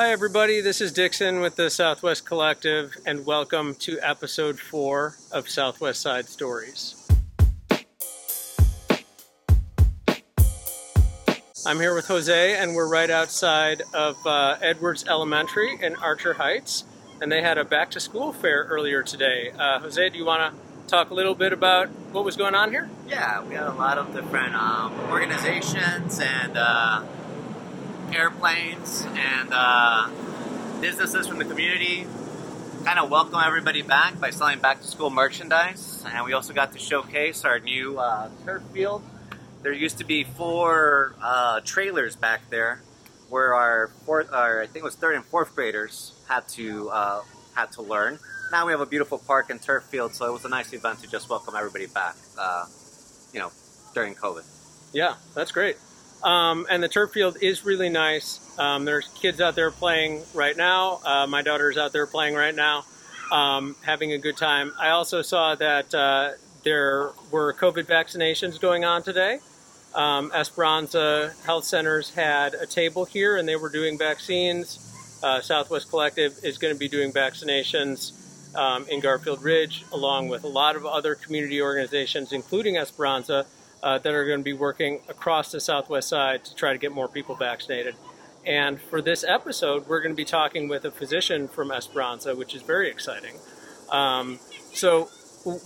Hi, everybody. This is Dixon with the Southwest Collective, and welcome to episode four of Southwest Side Stories. I'm here with Jose, and we're right outside of uh, Edwards Elementary in Archer Heights, and they had a back to school fair earlier today. Uh, Jose, do you want to talk a little bit about what was going on here? Yeah, we had a lot of different um, organizations and uh, airplanes and uh, businesses from the community kind of welcome everybody back by selling back to school merchandise. And we also got to showcase our new uh, turf field. There used to be four uh, trailers back there where our fourth, our, I think it was third and fourth graders had to uh, had to learn. Now we have a beautiful park and turf field, so it was a nice event to just welcome everybody back. Uh, you know, during COVID. Yeah, that's great. Um, and the turf field is really nice. Um, there's kids out there playing right now. Uh, my daughter's out there playing right now, um, having a good time. I also saw that uh, there were COVID vaccinations going on today. Um, Esperanza Health Centers had a table here and they were doing vaccines. Uh, Southwest Collective is going to be doing vaccinations um, in Garfield Ridge, along with a lot of other community organizations, including Esperanza uh, that are going to be working across the southwest side to try to get more people vaccinated. And for this episode, we're going to be talking with a physician from Esperanza, which is very exciting. Um, so,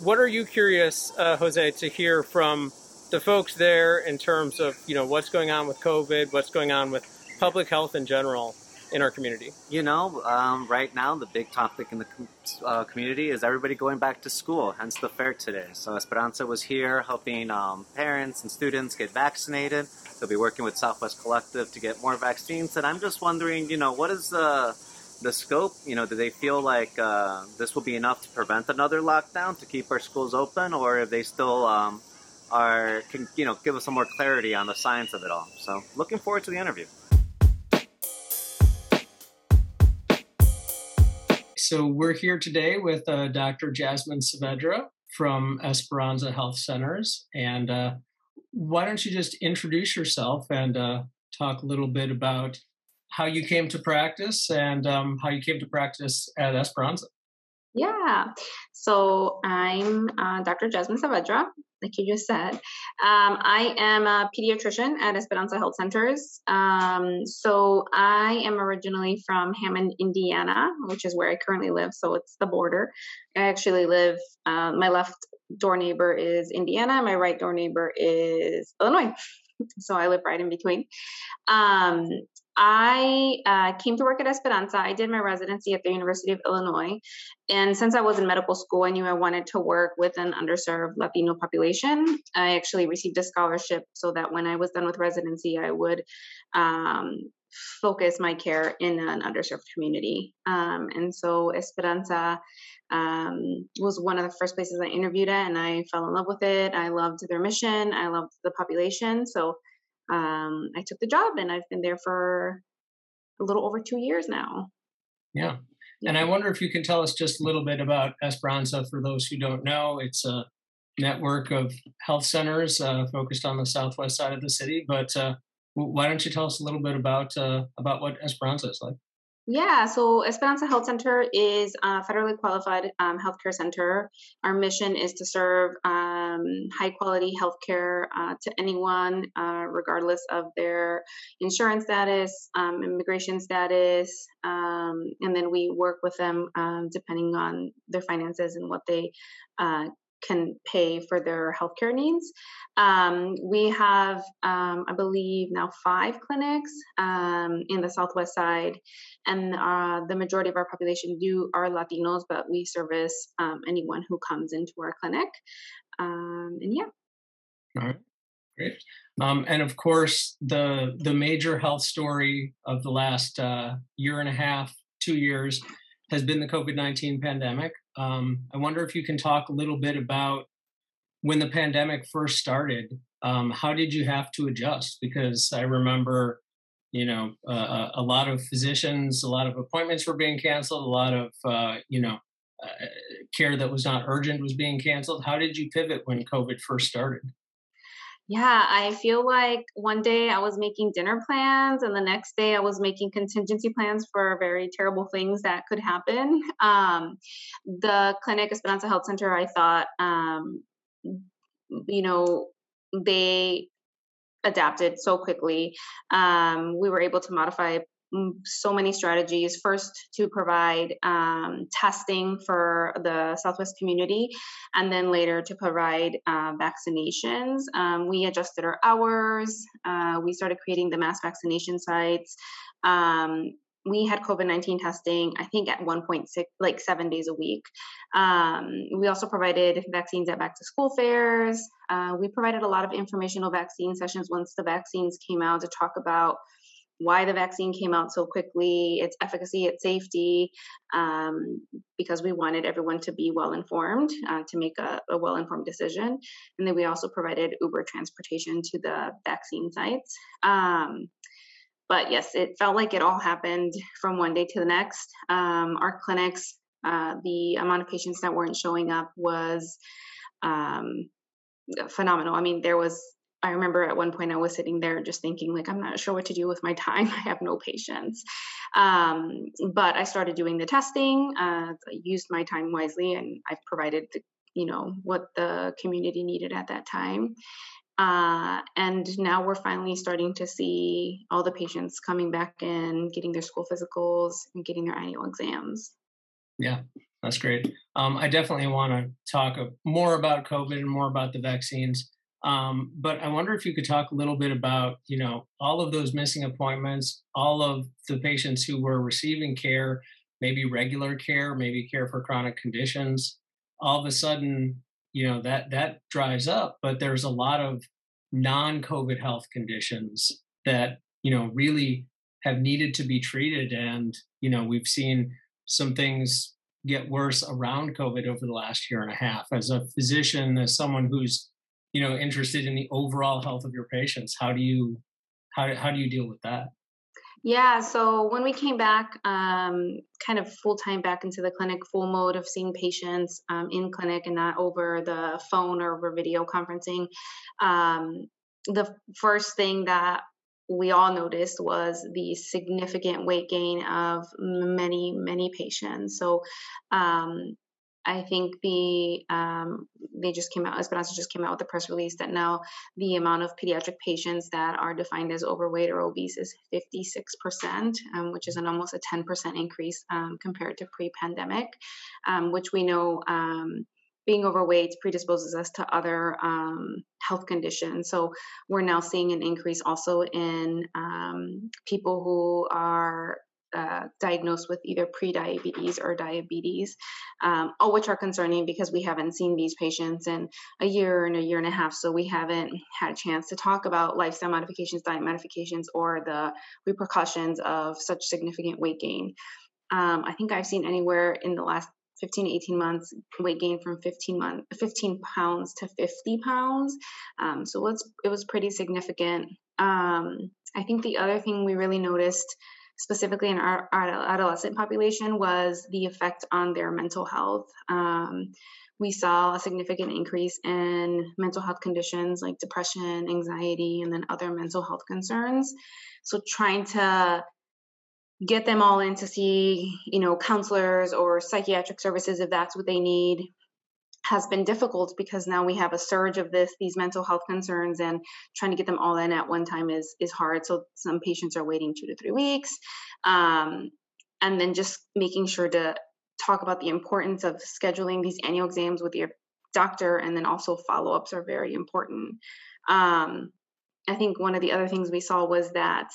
what are you curious, uh, Jose, to hear from the folks there in terms of you know what's going on with COVID, what's going on with public health in general? In our community? You know, um, right now the big topic in the uh, community is everybody going back to school, hence the fair today. So Esperanza was here helping um, parents and students get vaccinated. They'll be working with Southwest Collective to get more vaccines. And I'm just wondering, you know, what is the the scope? You know, do they feel like uh, this will be enough to prevent another lockdown to keep our schools open, or if they still um, are can you know give us some more clarity on the science of it all? So, looking forward to the interview. So we're here today with uh, Dr. Jasmine Saavedra from Esperanza Health Centers. And uh, why don't you just introduce yourself and uh, talk a little bit about how you came to practice and um, how you came to practice at Esperanza? Yeah. So I'm uh, Dr. Jasmine Saavedra like you just said. Um, I am a pediatrician at Esperanza Health Centers. Um, so I am originally from Hammond, Indiana, which is where I currently live. So it's the border. I actually live, uh, my left door neighbor is Indiana, my right door neighbor is Illinois. So I live right in between. Um, I uh, came to work at Esperanza. I did my residency at the University of Illinois. And since I was in medical school, I knew I wanted to work with an underserved Latino population. I actually received a scholarship so that when I was done with residency, I would um, focus my care in an underserved community. Um, and so Esperanza um, was one of the first places I interviewed at, and I fell in love with it. I loved their mission, I loved the population. So um, I took the job and I've been there for a little over two years now. Yeah. And I wonder if you can tell us just a little bit about Esperanza for those who don't know. It's a network of health centers uh, focused on the southwest side of the city. But uh, why don't you tell us a little bit about uh, about what Esperanza is like? Yeah, so Esperanza Health Center is a federally qualified um, healthcare center. Our mission is to serve um, high quality healthcare uh, to anyone, uh, regardless of their insurance status, um, immigration status, um, and then we work with them um, depending on their finances and what they uh, can pay for their healthcare needs. Um, we have, um, I believe, now five clinics um, in the southwest side, and uh, the majority of our population do are Latinos, but we service um, anyone who comes into our clinic. Um, and yeah. All right, great. Um, and of course, the the major health story of the last uh, year and a half, two years, has been the COVID nineteen pandemic. Um, I wonder if you can talk a little bit about when the pandemic first started. Um, how did you have to adjust? Because I remember, you know, uh, a lot of physicians, a lot of appointments were being canceled, a lot of, uh, you know, uh, care that was not urgent was being canceled. How did you pivot when COVID first started? Yeah, I feel like one day I was making dinner plans, and the next day I was making contingency plans for very terrible things that could happen. Um, the clinic, Esperanza Health Center, I thought, um, you know, they adapted so quickly. Um, we were able to modify so many strategies. First, to provide um, testing for the Southwest community, and then later to provide uh, vaccinations. Um, we adjusted our hours. Uh, we started creating the mass vaccination sites. Um, we had COVID 19 testing, I think at 1.6, like seven days a week. Um, we also provided vaccines at back to school fairs. Uh, we provided a lot of informational vaccine sessions once the vaccines came out to talk about why the vaccine came out so quickly, its efficacy, its safety, um, because we wanted everyone to be well informed uh, to make a, a well informed decision. And then we also provided Uber transportation to the vaccine sites. Um, but yes, it felt like it all happened from one day to the next. Um, our clinics, uh, the amount of patients that weren't showing up was um, phenomenal. I mean, there was I remember at one point I was sitting there just thinking, like, I'm not sure what to do with my time. I have no patients. Um, but I started doing the testing. Uh, I used my time wisely, and I've provided the, you know, what the community needed at that time. Uh, and now we're finally starting to see all the patients coming back in, getting their school physicals, and getting their annual exams. Yeah, that's great. Um, I definitely want to talk more about COVID and more about the vaccines. Um, but I wonder if you could talk a little bit about, you know, all of those missing appointments, all of the patients who were receiving care, maybe regular care, maybe care for chronic conditions. All of a sudden, you know, that that dries up, but there's a lot of non-COVID health conditions that, you know, really have needed to be treated. And, you know, we've seen some things get worse around COVID over the last year and a half. As a physician, as someone who's you know interested in the overall health of your patients how do you how, how do you deal with that yeah so when we came back um, kind of full time back into the clinic full mode of seeing patients um, in clinic and not over the phone or over video conferencing um, the first thing that we all noticed was the significant weight gain of many many patients. So um, I think the um, they just came out. Esperanza just came out with a press release that now the amount of pediatric patients that are defined as overweight or obese is 56%, um, which is an almost a 10% increase um, compared to pre-pandemic, um, which we know um, being overweight predisposes us to other um, health conditions. So we're now seeing an increase also in um, people who are uh, diagnosed with either pre-diabetes or diabetes, um, all which are concerning because we haven't seen these patients in a year and a year and a half. So we haven't had a chance to talk about lifestyle modifications, diet modifications, or the repercussions of such significant weight gain. Um, I think I've seen anywhere in the last 15 to 18 months weight gain from 15 month 15 pounds to 50 pounds um, so it's, it was pretty significant um, i think the other thing we really noticed specifically in our, our adolescent population was the effect on their mental health. Um, we saw a significant increase in mental health conditions like depression, anxiety, and then other mental health concerns. So trying to get them all in to see, you know, counselors or psychiatric services if that's what they need has been difficult because now we have a surge of this these mental health concerns and trying to get them all in at one time is is hard. So some patients are waiting two to three weeks um, and then just making sure to talk about the importance of scheduling these annual exams with your doctor and then also follow-ups are very important. Um, i think one of the other things we saw was that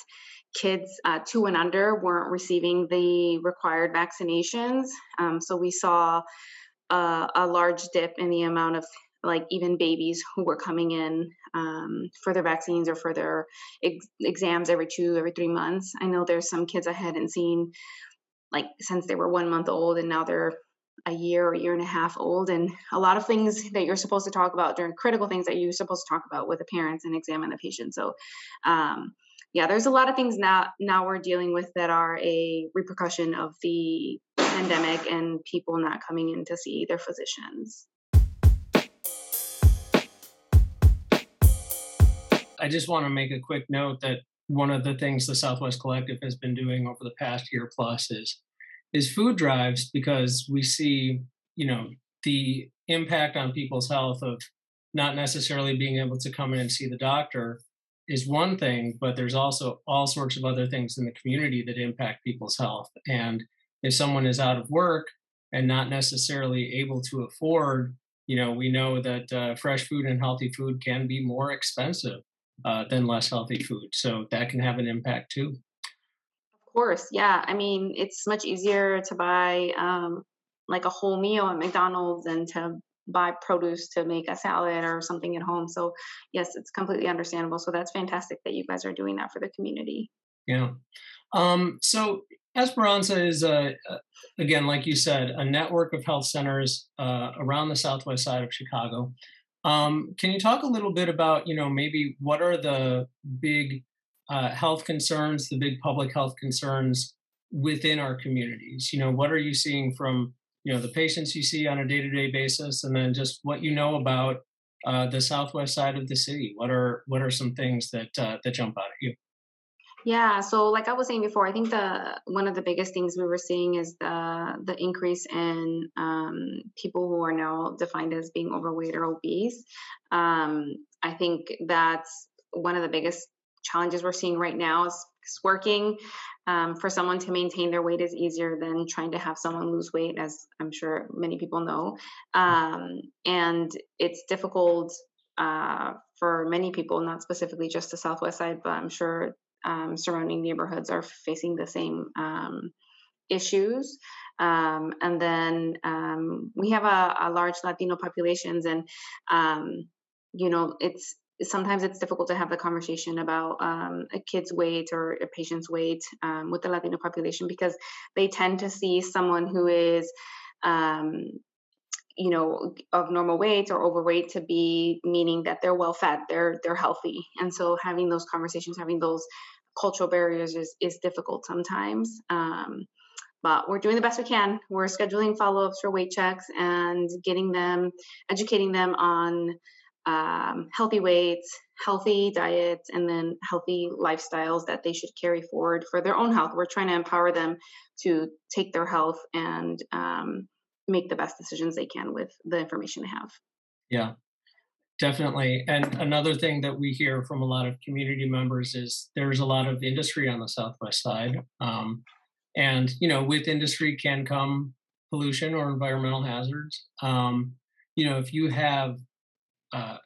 kids uh, two and under weren't receiving the required vaccinations. Um, so we saw a, a large dip in the amount of like even babies who were coming in um, for their vaccines or for their ex- exams every two every three months. I know there's some kids i hadn't seen like since they were one month old and now they're a year or year and a half old. And a lot of things that you're supposed to talk about during critical things that you're supposed to talk about with the parents and examine the patient. So um, yeah there's a lot of things now now we're dealing with that are a repercussion of the pandemic and people not coming in to see their physicians. I just want to make a quick note that one of the things the Southwest Collective has been doing over the past year plus is is food drives because we see, you know, the impact on people's health of not necessarily being able to come in and see the doctor is one thing, but there's also all sorts of other things in the community that impact people's health. And if someone is out of work and not necessarily able to afford, you know, we know that uh, fresh food and healthy food can be more expensive uh, than less healthy food. So that can have an impact too. Of course, yeah. I mean, it's much easier to buy um, like a whole meal at McDonald's than to buy produce to make a salad or something at home. So yes, it's completely understandable. So that's fantastic that you guys are doing that for the community. Yeah. Um, so Esperanza is, a, again, like you said, a network of health centers uh, around the southwest side of Chicago. Um, can you talk a little bit about, you know, maybe what are the big uh, health concerns, the big public health concerns within our communities? You know, what are you seeing from you know the patients you see on a day-to-day basis and then just what you know about uh, the southwest side of the city what are what are some things that uh, that jump out at you yeah so like i was saying before i think the one of the biggest things we were seeing is the the increase in um, people who are now defined as being overweight or obese um, i think that's one of the biggest challenges we're seeing right now is working um, for someone to maintain their weight is easier than trying to have someone lose weight, as I'm sure many people know. Um, and it's difficult uh, for many people, not specifically just the Southwest side, but I'm sure um, surrounding neighborhoods are facing the same um, issues. Um, and then um, we have a, a, large Latino populations, and you know, it's sometimes it's difficult to have the conversation about um, a kid's weight or a patient's weight um, with the Latino population because they tend to see someone who is, um, you know, of normal weight or overweight to be meaning that they're well fed, they're they're healthy, and so having those conversations, having those cultural barriers is is difficult sometimes. Um, but we're doing the best we can. We're scheduling follow ups for weight checks and getting them, educating them on um, healthy weights, healthy diets, and then healthy lifestyles that they should carry forward for their own health. We're trying to empower them to take their health and um, make the best decisions they can with the information they have. Yeah, definitely. And another thing that we hear from a lot of community members is there's a lot of industry on the Southwest side. Um, and, you know, with industry can come pollution or environmental hazards. Um, you know, if you have uh,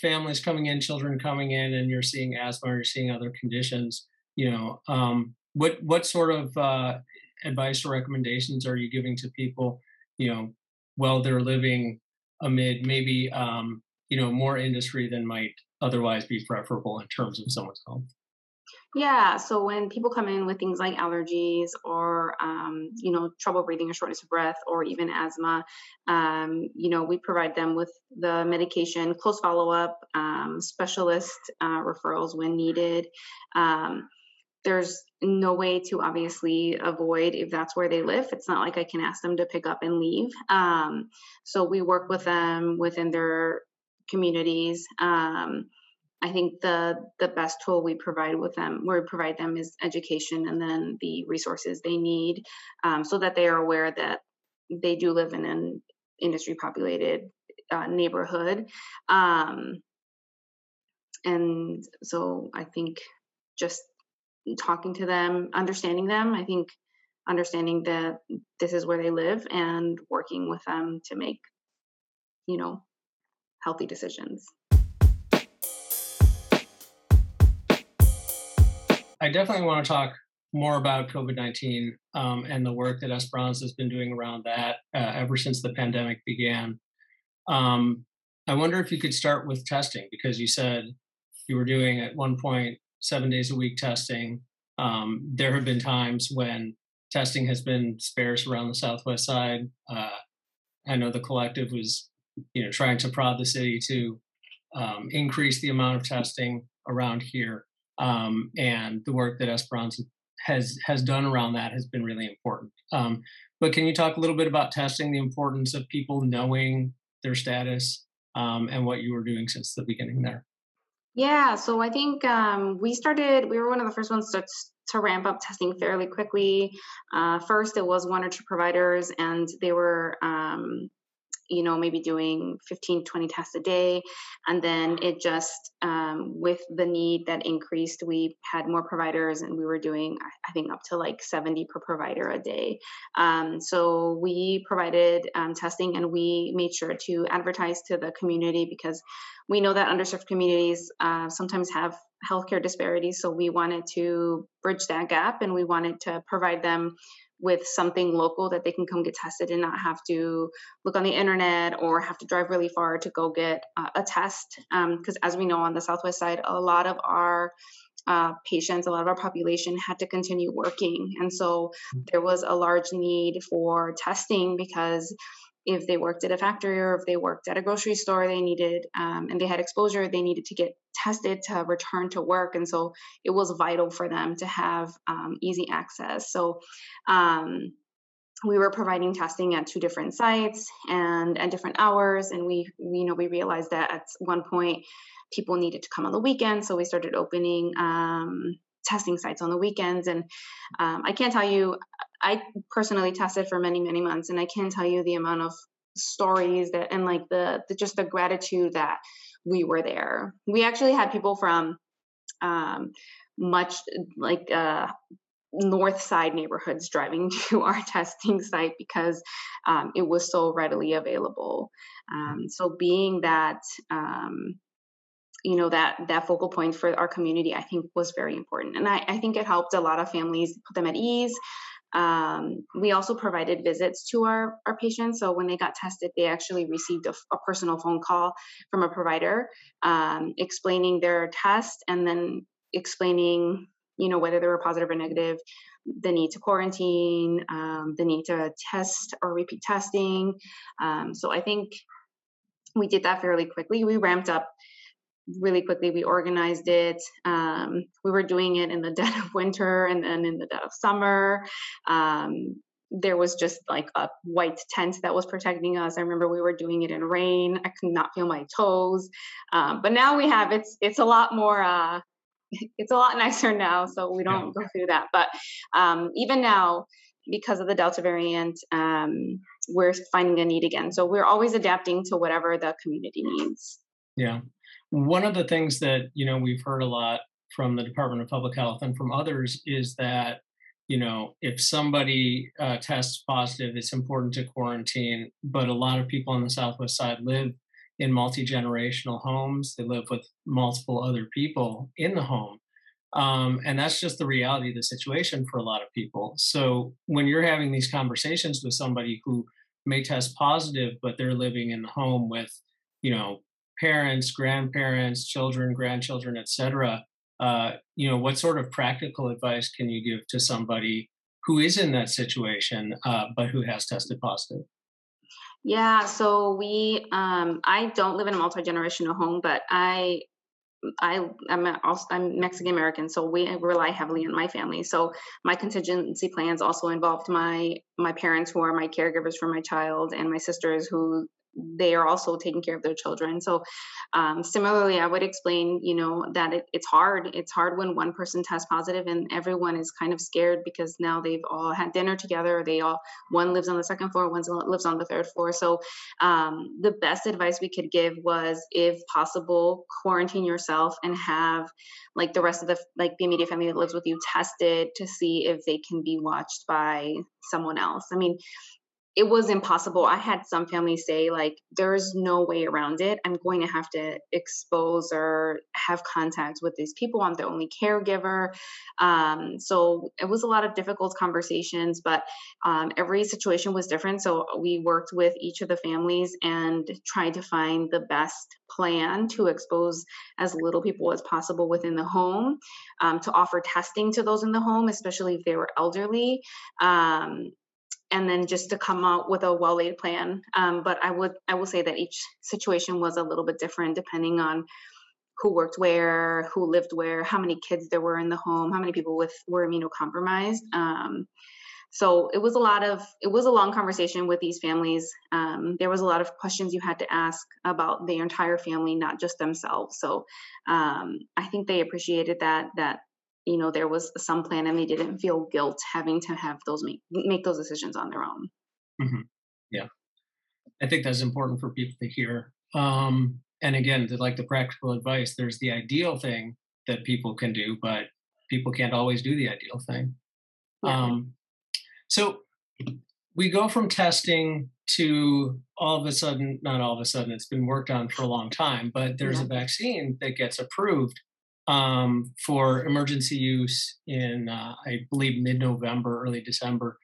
families coming in, children coming in, and you're seeing asthma or you're seeing other conditions, you know, um, what what sort of uh, advice or recommendations are you giving to people, you know, while they're living amid maybe um, you know more industry than might otherwise be preferable in terms of someone's health? Yeah, so when people come in with things like allergies or, um, you know, trouble breathing or shortness of breath or even asthma, um, you know, we provide them with the medication, close follow up, um, specialist uh, referrals when needed. Um, there's no way to obviously avoid if that's where they live. It's not like I can ask them to pick up and leave. Um, so we work with them within their communities. Um, I think the the best tool we provide with them, where we provide them is education and then the resources they need, um, so that they are aware that they do live in an industry populated uh, neighborhood. Um, and so I think just talking to them, understanding them, I think understanding that this is where they live and working with them to make, you know, healthy decisions. I definitely want to talk more about COVID 19 um, and the work that Esperanza has been doing around that uh, ever since the pandemic began. Um, I wonder if you could start with testing because you said you were doing at one point seven days a week testing. Um, there have been times when testing has been sparse around the southwest side. Uh, I know the collective was, you know, trying to prod the city to um, increase the amount of testing around here um, and the work that Esperanza has has done around that has been really important. Um, but can you talk a little bit about testing, the importance of people knowing their status, um, and what you were doing since the beginning there? Yeah, so I think um, we started, we were one of the first ones to, to ramp up testing fairly quickly. Uh, first, it was one or two providers, and they were um, you know maybe doing 15 20 tests a day. And then it just um, with the need that increased we had more providers and we were doing i think up to like 70 per provider a day. Um, so we provided um, testing and we made sure to advertise to the community because we know that underserved communities uh, sometimes have healthcare disparities. So we wanted to bridge that gap and we wanted to provide them with something local that they can come get tested and not have to look on the internet or have to drive really far to go get uh, a test. Because um, as we know on the Southwest side, a lot of our uh, patients, a lot of our population had to continue working. And so mm. there was a large need for testing because if they worked at a factory or if they worked at a grocery store, they needed, um, and they had exposure, they needed to get tested to return to work. And so it was vital for them to have um, easy access. So um, we were providing testing at two different sites and at different hours. And we, you know, we realized that at one point people needed to come on the weekend. So we started opening um, testing sites on the weekends. And um, I can't tell you, I personally tested for many, many months, and I can't tell you the amount of stories that and like the, the just the gratitude that we were there. We actually had people from um, much like uh, north side neighborhoods driving to our testing site because um, it was so readily available. Um, so being that um, you know that that focal point for our community i think was very important and i, I think it helped a lot of families put them at ease um, we also provided visits to our, our patients. So when they got tested, they actually received a, a personal phone call from a provider um, explaining their test and then explaining, you know, whether they were positive or negative, the need to quarantine, um, the need to test or repeat testing. Um, so I think we did that fairly quickly. We ramped up really quickly we organized it um, we were doing it in the dead of winter and then in the dead of summer. Um, there was just like a white tent that was protecting us. I remember we were doing it in rain. I could not feel my toes. Um, but now we have it's it's a lot more uh, it's a lot nicer now so we don't yeah. go through that. But um, even now because of the delta variant um, we're finding a need again. So we're always adapting to whatever the community needs. Yeah one of the things that you know we've heard a lot from the Department of Public Health and from others is that you know if somebody uh, tests positive, it's important to quarantine. But a lot of people on the Southwest Side live in multi generational homes. They live with multiple other people in the home. Um, and that's just the reality of the situation for a lot of people. So when you're having these conversations with somebody who may test positive, but they're living in the home with, you know, parents, grandparents, children, grandchildren, etc. Uh, you know, what sort of practical advice can you give to somebody who is in that situation uh, but who has tested positive? Yeah, so we, um, I don't live in a multi generational home, but I I am also I'm Mexican American, so we rely heavily on my family. So my contingency plans also involved my my parents, who are my caregivers for my child, and my sisters, who they are also taking care of their children. So, um, similarly, I would explain, you know, that it, it's hard. It's hard when one person tests positive and everyone is kind of scared because now they've all had dinner together. They all one lives on the second floor, one lives on the third floor. So, um, the best advice we could give was, if possible, quarantine yourself and have like the rest of the like the immediate family that lives with you tested to see if they can be watched by someone else. I mean, it was impossible. I had some families say, like, there's no way around it. I'm going to have to expose or have contact with these people. I'm the only caregiver. Um, so it was a lot of difficult conversations, but um, every situation was different. So we worked with each of the families and tried to find the best plan to expose as little people as possible within the home, um, to offer testing to those in the home, especially if they were elderly. And then just to come out with a well laid plan. Um, but I would I will say that each situation was a little bit different depending on who worked where, who lived where, how many kids there were in the home, how many people with were immunocompromised. Um, so it was a lot of it was a long conversation with these families um, there was a lot of questions you had to ask about their entire family not just themselves so um, i think they appreciated that that you know there was some plan and they didn't feel guilt having to have those make make those decisions on their own mm-hmm. yeah i think that's important for people to hear um, and again the, like the practical advice there's the ideal thing that people can do but people can't always do the ideal thing yeah. um, so we go from testing to all of a sudden, not all of a sudden, it's been worked on for a long time, but there's yeah. a vaccine that gets approved um, for emergency use in, uh, I believe, mid November, early December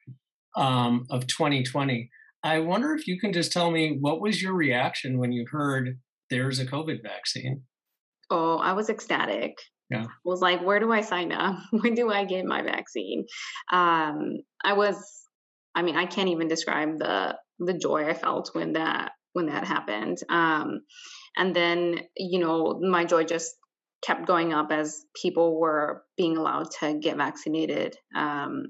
um, of 2020. I wonder if you can just tell me what was your reaction when you heard there's a COVID vaccine? Oh, I was ecstatic. Yeah. Was like, where do I sign up? when do I get my vaccine? Um, I was, I mean, I can't even describe the the joy I felt when that when that happened. Um, and then, you know, my joy just kept going up as people were being allowed to get vaccinated. Um,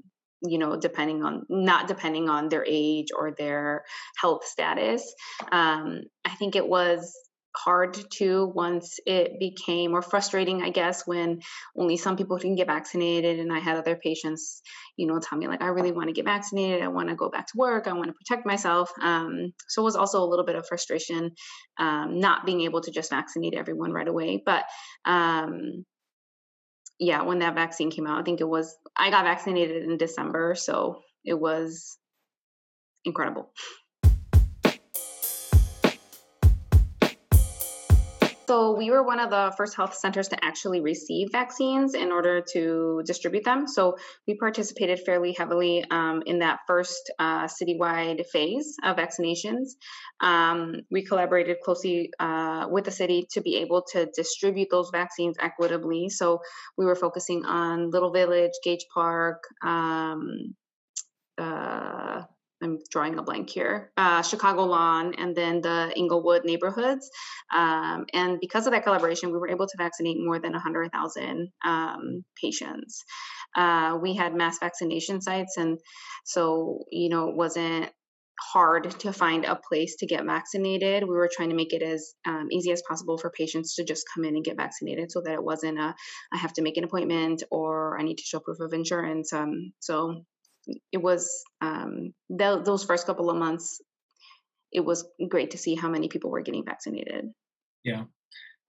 you know, depending on not depending on their age or their health status. Um, I think it was hard to once it became more frustrating i guess when only some people can get vaccinated and i had other patients you know tell me like i really want to get vaccinated i want to go back to work i want to protect myself um, so it was also a little bit of frustration um, not being able to just vaccinate everyone right away but um, yeah when that vaccine came out i think it was i got vaccinated in december so it was incredible So we were one of the first health centers to actually receive vaccines in order to distribute them. So we participated fairly heavily um, in that first uh, citywide phase of vaccinations. Um, we collaborated closely uh, with the city to be able to distribute those vaccines equitably. So we were focusing on Little Village, Gage Park, um, uh, I'm drawing a blank here, uh, Chicago Lawn, and then the Englewood neighborhoods. Um, and because of that collaboration, we were able to vaccinate more than 100,000 um, patients. Uh, we had mass vaccination sites, and so, you know, it wasn't hard to find a place to get vaccinated. We were trying to make it as um, easy as possible for patients to just come in and get vaccinated so that it wasn't a, I have to make an appointment or I need to show proof of insurance. Um, so it was um, th- those first couple of months it was great to see how many people were getting vaccinated. Yeah.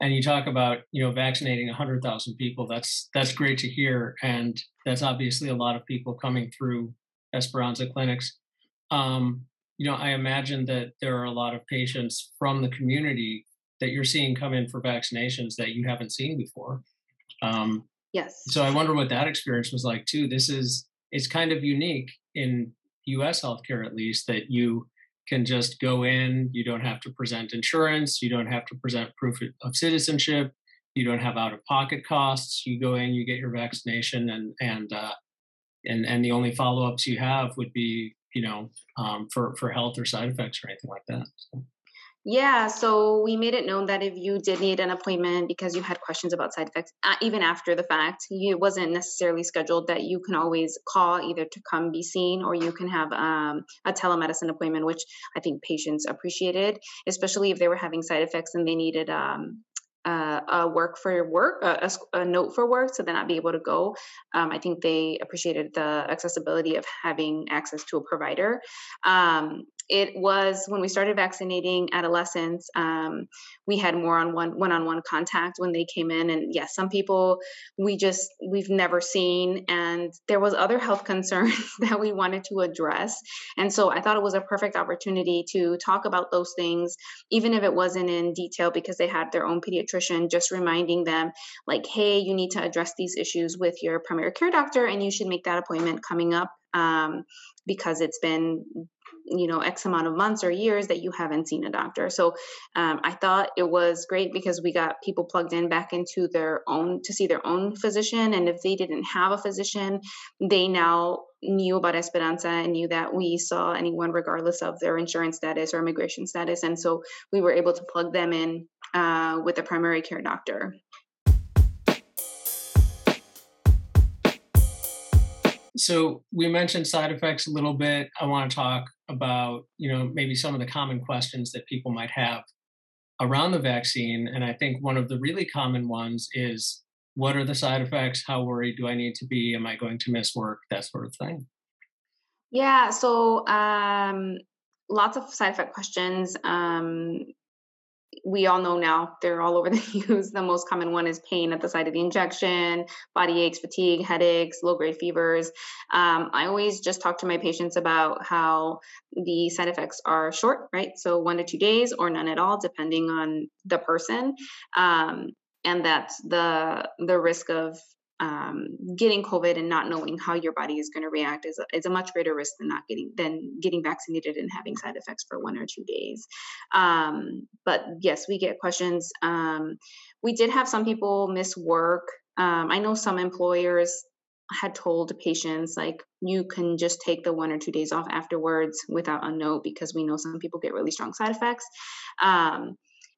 And you talk about you know vaccinating 100000 people that's that's great to hear and that's obviously a lot of people coming through esperanza clinics. Um, you know i imagine that there are a lot of patients from the community that you're seeing come in for vaccinations that you haven't seen before. Um, yes. so i wonder what that experience was like too. This is it's kind of unique in US healthcare, at least, that you can just go in, you don't have to present insurance, you don't have to present proof of citizenship, you don't have out of pocket costs. You go in, you get your vaccination, and and uh, and and the only follow ups you have would be you know um, for for health or side effects or anything like that. So. Yeah, so we made it known that if you did need an appointment because you had questions about side effects, uh, even after the fact, you, it wasn't necessarily scheduled that you can always call either to come be seen or you can have um, a telemedicine appointment, which I think patients appreciated, especially if they were having side effects and they needed um, uh, a work for work, a, a, note for work, so then I'd be able to go. Um, I think they appreciated the accessibility of having access to a provider. Um, it was when we started vaccinating adolescents um, we had more on one one-on-one contact when they came in. And yes some people we just we've never seen. And there was other health concerns that we wanted to address. And so i thought it was a perfect opportunity to talk about those things even if it wasn't in detail because they had their own pediatrician just reminding them like hey you need to address these issues with your primary care doctor and you should make that appointment coming up um, because it's been you know x amount of months or years that you haven't seen a doctor. So um, i thought it was great because we got people plugged in back into their own to see their own physician and if they didn't have a physician they now knew about esperanza and knew that we saw anyone regardless of their insurance status or immigration status. And so we were able to plug them in uh, with a primary care doctor. So we mentioned side effects a little bit. I want to talk about, you know, maybe some of the common questions that people might have around the vaccine. And I think one of the really common ones is what are the side effects? How worried do I need to be? Am I going to miss work? That sort of thing. Yeah, so um, lots of side effect questions. Um, we all know now they're all over the news. The most common one is pain at the site of the injection, body aches, fatigue, headaches, low grade fevers. Um, I always just talk to my patients about how the side effects are short, right? So one to two days or none at all, depending on the person. Um, and that the the risk of um, getting COVID and not knowing how your body is going to react is a, is a much greater risk than not getting than getting vaccinated and having side effects for one or two days. Um, but yes, we get questions. Um, we did have some people miss work. Um, I know some employers had told patients like you can just take the one or two days off afterwards without a note because we know some people get really strong side effects. Um,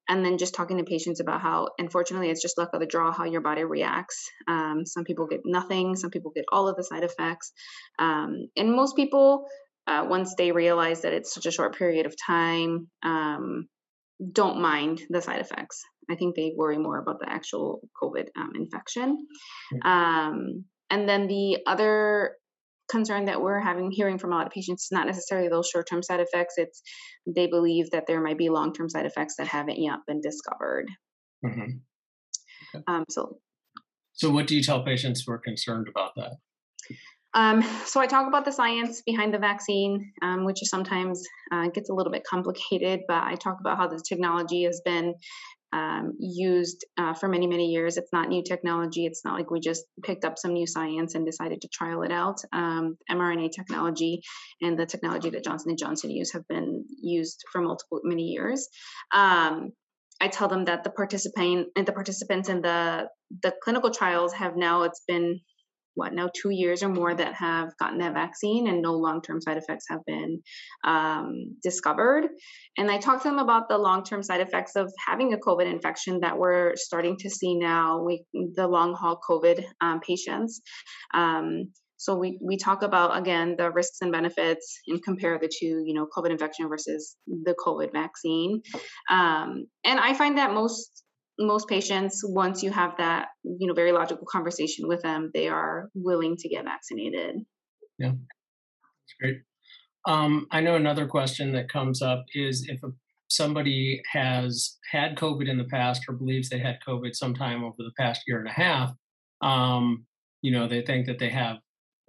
and then just talking to patients about how unfortunately it's just luck of the draw how your body reacts. Um, some people get nothing some people get all of the side effects. Um, and most people uh, once they realize that it's such a short period of time um, don't mind the side effects. I think they worry more about the actual covid um, infection. Um, and then the other concern that we're having hearing from a lot of patients is not necessarily those short-term side effects it's they believe that there might be long-term side effects that haven't yet been discovered mm-hmm. okay. um, so so what do you tell patients who are concerned about that um, so I talk about the science behind the vaccine, um, which is sometimes uh, gets a little bit complicated, but I talk about how the technology has been um, used uh, for many, many years. It's not new technology. It's not like we just picked up some new science and decided to trial it out. Um, mRNA technology and the technology that Johnson and Johnson use have been used for multiple many years. Um, I tell them that the participant and the participants in the the clinical trials have now it's been what now two years or more that have gotten that vaccine and no long-term side effects have been um, discovered and i talked to them about the long-term side effects of having a covid infection that we're starting to see now we, the long haul covid um, patients um, so we, we talk about again the risks and benefits and compare the two, you know, COVID infection versus the COVID vaccine. Um, and I find that most most patients, once you have that, you know, very logical conversation with them, they are willing to get vaccinated. Yeah, that's great. Um, I know another question that comes up is if a, somebody has had COVID in the past or believes they had COVID sometime over the past year and a half, um, you know, they think that they have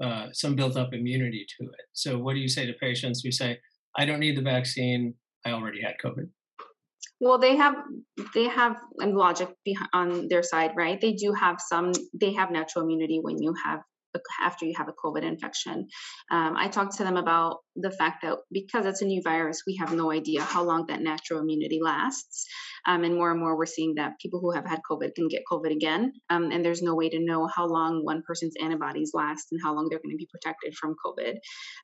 uh, some built up immunity to it. So, what do you say to patients who say, I don't need the vaccine, I already had COVID? Well they have they have logic on their side right? They do have some they have natural immunity when you have after you have a covid infection. Um, i talked to them about the fact that because it's a new virus we have no idea how long that natural immunity lasts. Um, and more and more we're seeing that people who have had covid can get covid again. Um, and there's no way to know how long one person's antibodies last and how long they're going to be protected from covid.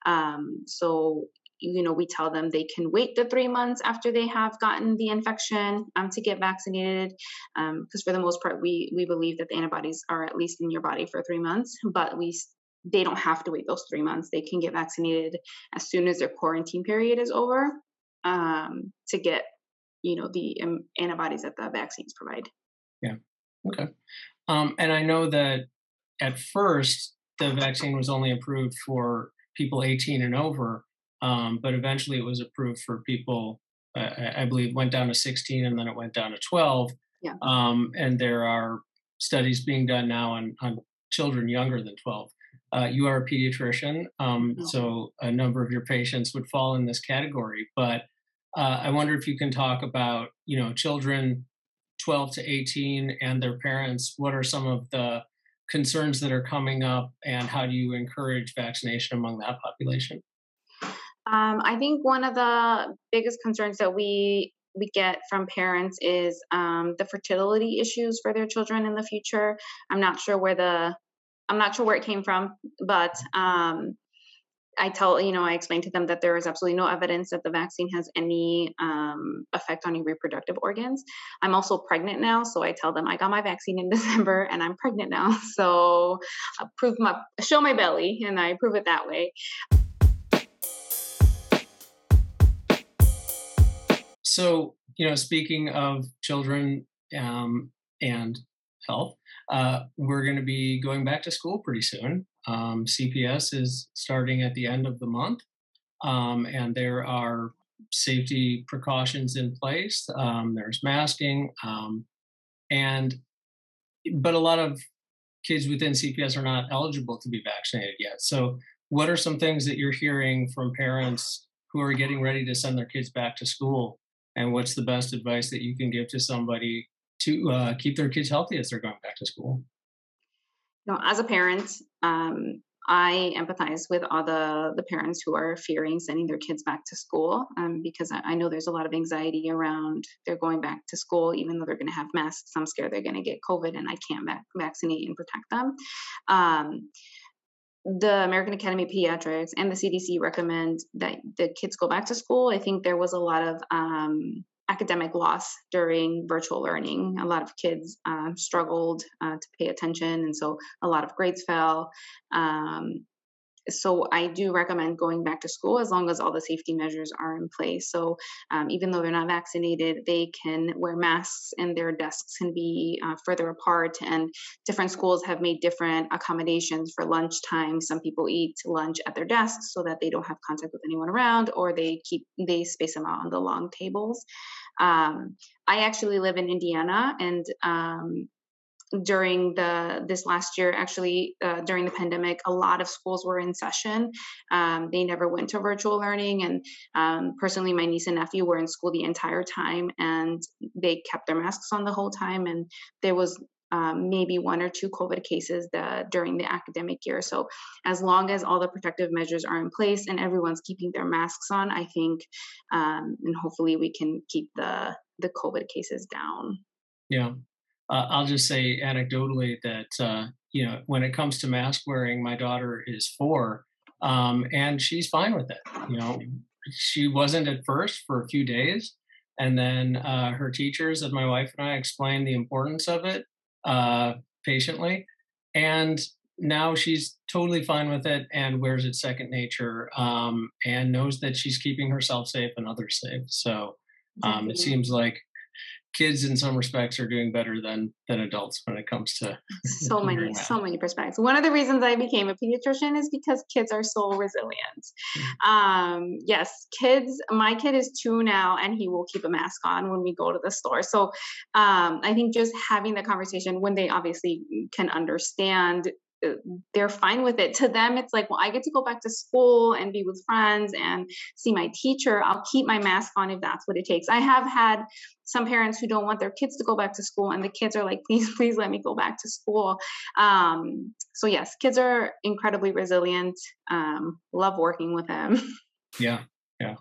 Um, so you know, we tell them they can wait the three months after they have gotten the infection um, to get vaccinated. Because um, for the most part, we we believe that the antibodies are at least in your body for three months, but we they don't have to wait those three months. They can get vaccinated as soon as their quarantine period is over um, to get, you know, the um, antibodies that the vaccines provide. Yeah. Okay. Um, and I know that at first the vaccine was only approved for people 18 and over. Um, but eventually it was approved for people, uh, I believe, went down to 16 and then it went down to 12. Yeah. Um, and there are studies being done now on, on children younger than 12. Uh, you are a pediatrician, um, oh. so a number of your patients would fall in this category. But uh, I wonder if you can talk about, you know, children 12 to 18 and their parents. What are some of the concerns that are coming up, and how do you encourage vaccination among that population? Um, I think one of the biggest concerns that we we get from parents is um, the fertility issues for their children in the future. I'm not sure where the I'm not sure where it came from, but um, I tell, you know, I explain to them that there is absolutely no evidence that the vaccine has any um, effect on your reproductive organs. I'm also pregnant now, so I tell them I got my vaccine in December and I'm pregnant now. So I prove my, show my belly, and I prove it that way. So, you know, speaking of children um, and health, uh, we're going to be going back to school pretty soon. Um, CPS is starting at the end of the month, um, and there are safety precautions in place. Um, there's masking, um, and but a lot of kids within CPS are not eligible to be vaccinated yet. So, what are some things that you're hearing from parents who are getting ready to send their kids back to school? And what's the best advice that you can give to somebody to uh, keep their kids healthy as they're going back to school? You know, as a parent, um, I empathize with all the the parents who are fearing sending their kids back to school um, because I, I, know there's a lot of anxiety around they're going back to school even though they're going to have masks. I'm scared they're going to get COVID and I can't vac- vaccinate and protect them. Um, the American Academy of Pediatrics and the CDC recommend that the kids go back to school. I think there was a lot of um, academic loss during virtual learning. A lot of kids um, struggled uh, to pay attention, and so a lot of grades fell. Um, so I do recommend going back to school as long as all the safety measures are in place. So um, even though they're not vaccinated, they can wear masks and their desks can be uh, further apart. And different schools have made different accommodations for lunchtime. Some people eat lunch at their desks so that they don't have contact with anyone around, or they keep they space them out on the long tables. Um, I actually live in Indiana, and um, during the this last year actually uh, during the pandemic a lot of schools were in session um, they never went to virtual learning and um, personally my niece and nephew were in school the entire time and they kept their masks on the whole time and there was um, maybe one or two COVID cases the, during the academic year. So, as long as all the protective measures are in place and everyone's keeping their masks on, I think, um, and hopefully, we can keep the the COVID cases down. Yeah, uh, I'll just say anecdotally that uh, you know when it comes to mask wearing, my daughter is four, um, and she's fine with it. You know, she wasn't at first for a few days, and then uh, her teachers and my wife and I explained the importance of it uh, patiently, and now she's totally fine with it and wears it second nature, um, and knows that she's keeping herself safe and others safe. So um, it seems like kids in some respects are doing better than than adults when it comes to so many that. so many perspectives one of the reasons i became a pediatrician is because kids are so resilient mm. um yes kids my kid is two now and he will keep a mask on when we go to the store so um i think just having the conversation when they obviously can understand they're fine with it. To them, it's like, well, I get to go back to school and be with friends and see my teacher. I'll keep my mask on if that's what it takes. I have had some parents who don't want their kids to go back to school, and the kids are like, please, please let me go back to school. Um, so, yes, kids are incredibly resilient. Um, love working with them. Yeah, yeah.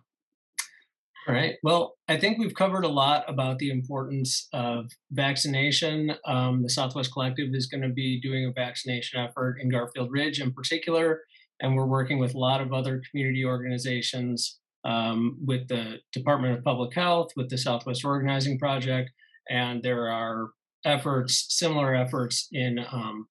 All right. Well, I think we've covered a lot about the importance of vaccination. Um, the Southwest Collective is going to be doing a vaccination effort in Garfield Ridge in particular, and we're working with a lot of other community organizations, um, with the Department of Public Health, with the Southwest Organizing Project, and there are efforts, similar efforts in um,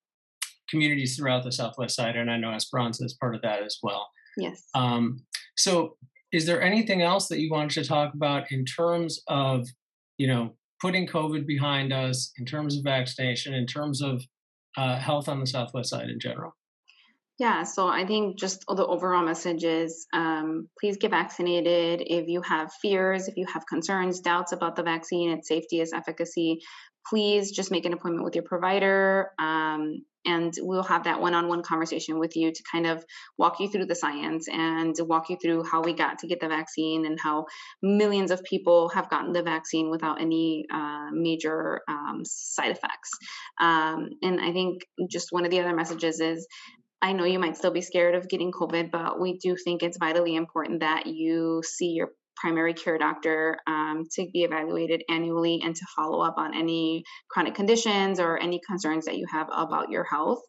communities throughout the Southwest side, and I know Esperanza is part of that as well. Yes. Um, so is there anything else that you wanted to talk about in terms of, you know, putting COVID behind us, in terms of vaccination, in terms of uh, health on the Southwest side in general? Yeah, so I think just the overall message is um, please get vaccinated. If you have fears, if you have concerns, doubts about the vaccine, its safety, its efficacy, please just make an appointment with your provider. Um, and we'll have that one-on-one conversation with you to kind of walk you through the science and walk you through how we got to get the vaccine and how millions of people have gotten the vaccine without any uh, major um, side effects um, and i think just one of the other messages is I know you might still be scared of getting COVID, but we do think it's vitally important that you see your primary care doctor um, to be evaluated annually and to follow up on any chronic conditions or any concerns that you have about your health.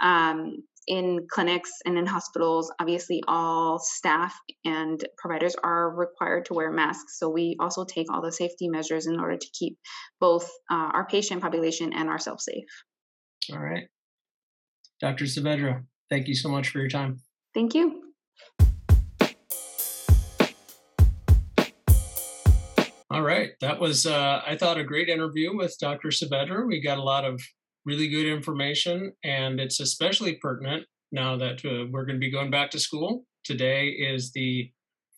Um, in clinics and in hospitals, obviously all staff and providers are required to wear masks. So we also take all the safety measures in order to keep both uh, our patient population and ourselves safe. All right. Dr. Saavedra, thank you so much for your time. Thank you. All right. That was, uh, I thought, a great interview with Dr. Saavedra. We got a lot of really good information, and it's especially pertinent now that uh, we're going to be going back to school. Today is the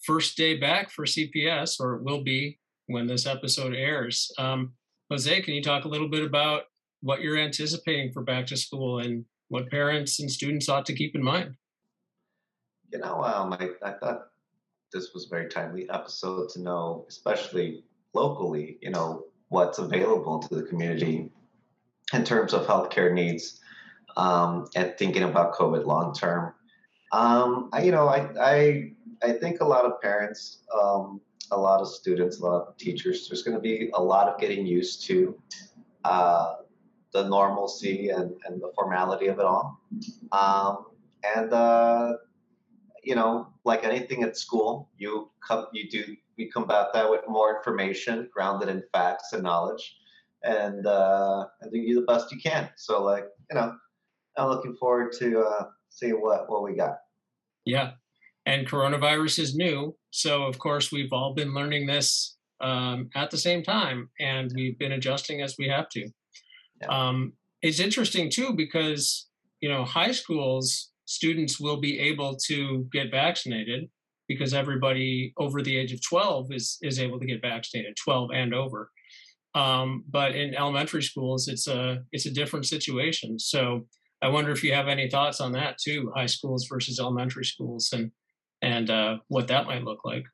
first day back for CPS, or it will be when this episode airs. Um, Jose, can you talk a little bit about what you're anticipating for back to school and what parents and students ought to keep in mind? You know, um, I, I thought this was a very timely episode to know, especially locally, you know, what's available to the community in terms of healthcare needs um, and thinking about COVID long term. Um, I, you know, I, I, I think a lot of parents, um, a lot of students, a lot of teachers, there's going to be a lot of getting used to uh, the normalcy and, and the formality of it all. Um, and uh, you know, like anything at school, you come, you do, we combat that with more information grounded in facts and knowledge, and uh, and do the best you can. So, like, you know, I'm looking forward to uh, seeing what what we got. Yeah, and coronavirus is new, so of course we've all been learning this um, at the same time, and we've been adjusting as we have to. Yeah. Um, it's interesting too because you know high schools students will be able to get vaccinated because everybody over the age of 12 is is able to get vaccinated 12 and over. Um, but in elementary schools it's a it's a different situation. So i wonder if you have any thoughts on that too high schools versus elementary schools and and uh, what that might look like.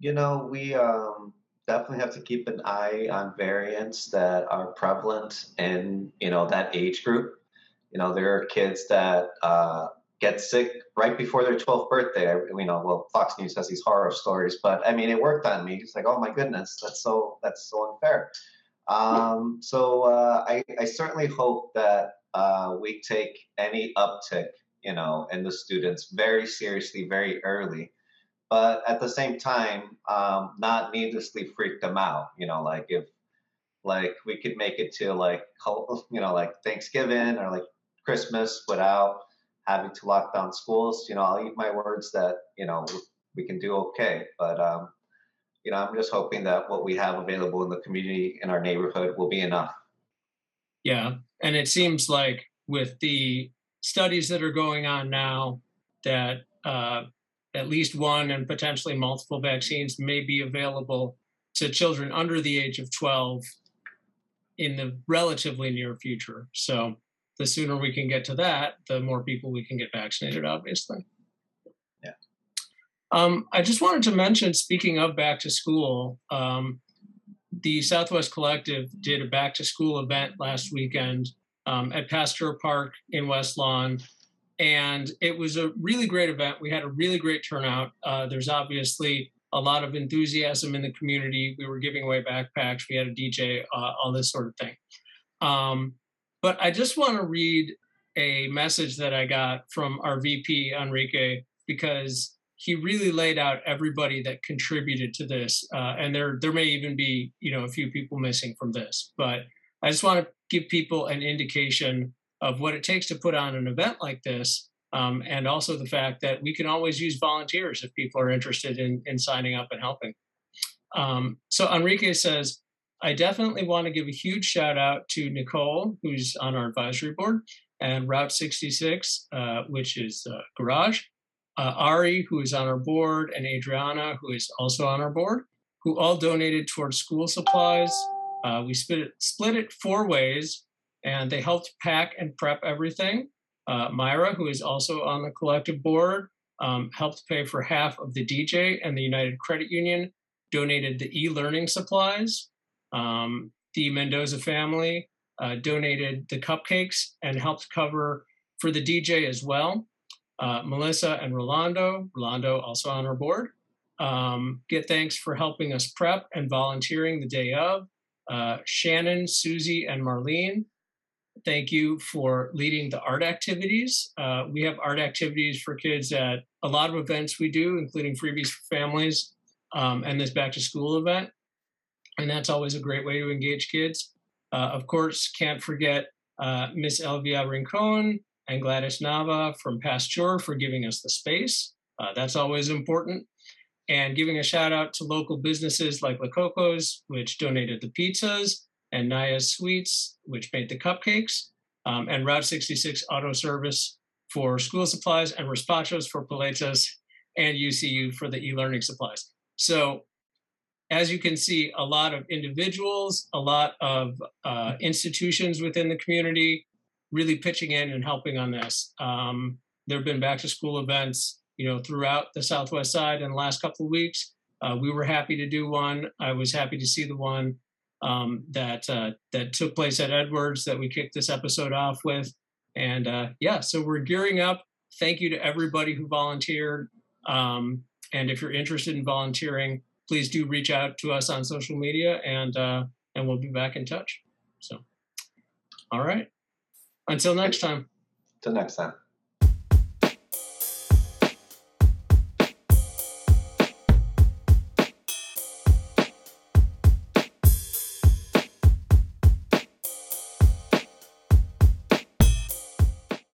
You know we um, definitely have to keep an eye on variants that are prevalent in you know that age group you know, there are kids that uh, get sick right before their 12th birthday. You know, well, Fox News has these horror stories, but I mean, it worked on me. It's like, oh my goodness, that's so that's so unfair. Um, so uh, I, I certainly hope that uh, we take any uptick, you know, in the students very seriously, very early. But at the same time, um, not needlessly freak them out. You know, like if like we could make it to like you know like Thanksgiving or like Christmas without having to lock down schools, you know, I'll eat my words that, you know, we can do okay. But, um, you know, I'm just hoping that what we have available in the community in our neighborhood will be enough. Yeah. And it seems like with the studies that are going on now, that uh, at least one and potentially multiple vaccines may be available to children under the age of 12 in the relatively near future. So the sooner we can get to that, the more people we can get vaccinated, obviously. Yeah. Um, I just wanted to mention, speaking of back to school, um, the Southwest Collective did a back to school event last weekend um, at Pasteur Park in West Lawn. And it was a really great event. We had a really great turnout. Uh, there's obviously a lot of enthusiasm in the community. We were giving away backpacks. We had a DJ, uh, all this sort of thing. Um, but I just want to read a message that I got from our VP, Enrique, because he really laid out everybody that contributed to this. Uh, and there, there may even be, you know, a few people missing from this. But I just want to give people an indication of what it takes to put on an event like this. Um, and also the fact that we can always use volunteers if people are interested in, in signing up and helping. Um, so Enrique says, I definitely want to give a huge shout out to Nicole, who's on our advisory board, and Route 66, uh, which is uh, Garage, uh, Ari, who is on our board, and Adriana, who is also on our board, who all donated towards school supplies. Uh, we split it, split it four ways, and they helped pack and prep everything. Uh, Myra, who is also on the collective board, um, helped pay for half of the DJ, and the United Credit Union donated the e learning supplies. Um, the Mendoza family uh, donated the cupcakes and helped cover for the DJ as well. Uh, Melissa and Rolando, Rolando also on our board, um, get thanks for helping us prep and volunteering the day of. Uh, Shannon, Susie, and Marlene thank you for leading the art activities. Uh, we have art activities for kids at a lot of events we do, including freebies for families um, and this back to school event. And that's always a great way to engage kids. Uh, of course, can't forget uh, Miss Elvia Rincon and Gladys Nava from Pasteur for giving us the space. Uh, that's always important. And giving a shout out to local businesses like La Coco's, which donated the pizzas, and Naya's Sweets, which made the cupcakes, um, and Route 66 Auto Service for school supplies, and Respachos for paletas, and UCU for the e-learning supplies. So as you can see, a lot of individuals, a lot of uh, institutions within the community really pitching in and helping on this. Um, there have been back to school events, you know, throughout the Southwest side in the last couple of weeks. Uh, we were happy to do one. I was happy to see the one um, that uh, that took place at Edwards that we kicked this episode off with. And uh, yeah, so we're gearing up. Thank you to everybody who volunteered. Um, and if you're interested in volunteering, please do reach out to us on social media, and uh, and we'll be back in touch. So, all right. Until next time. Till next time.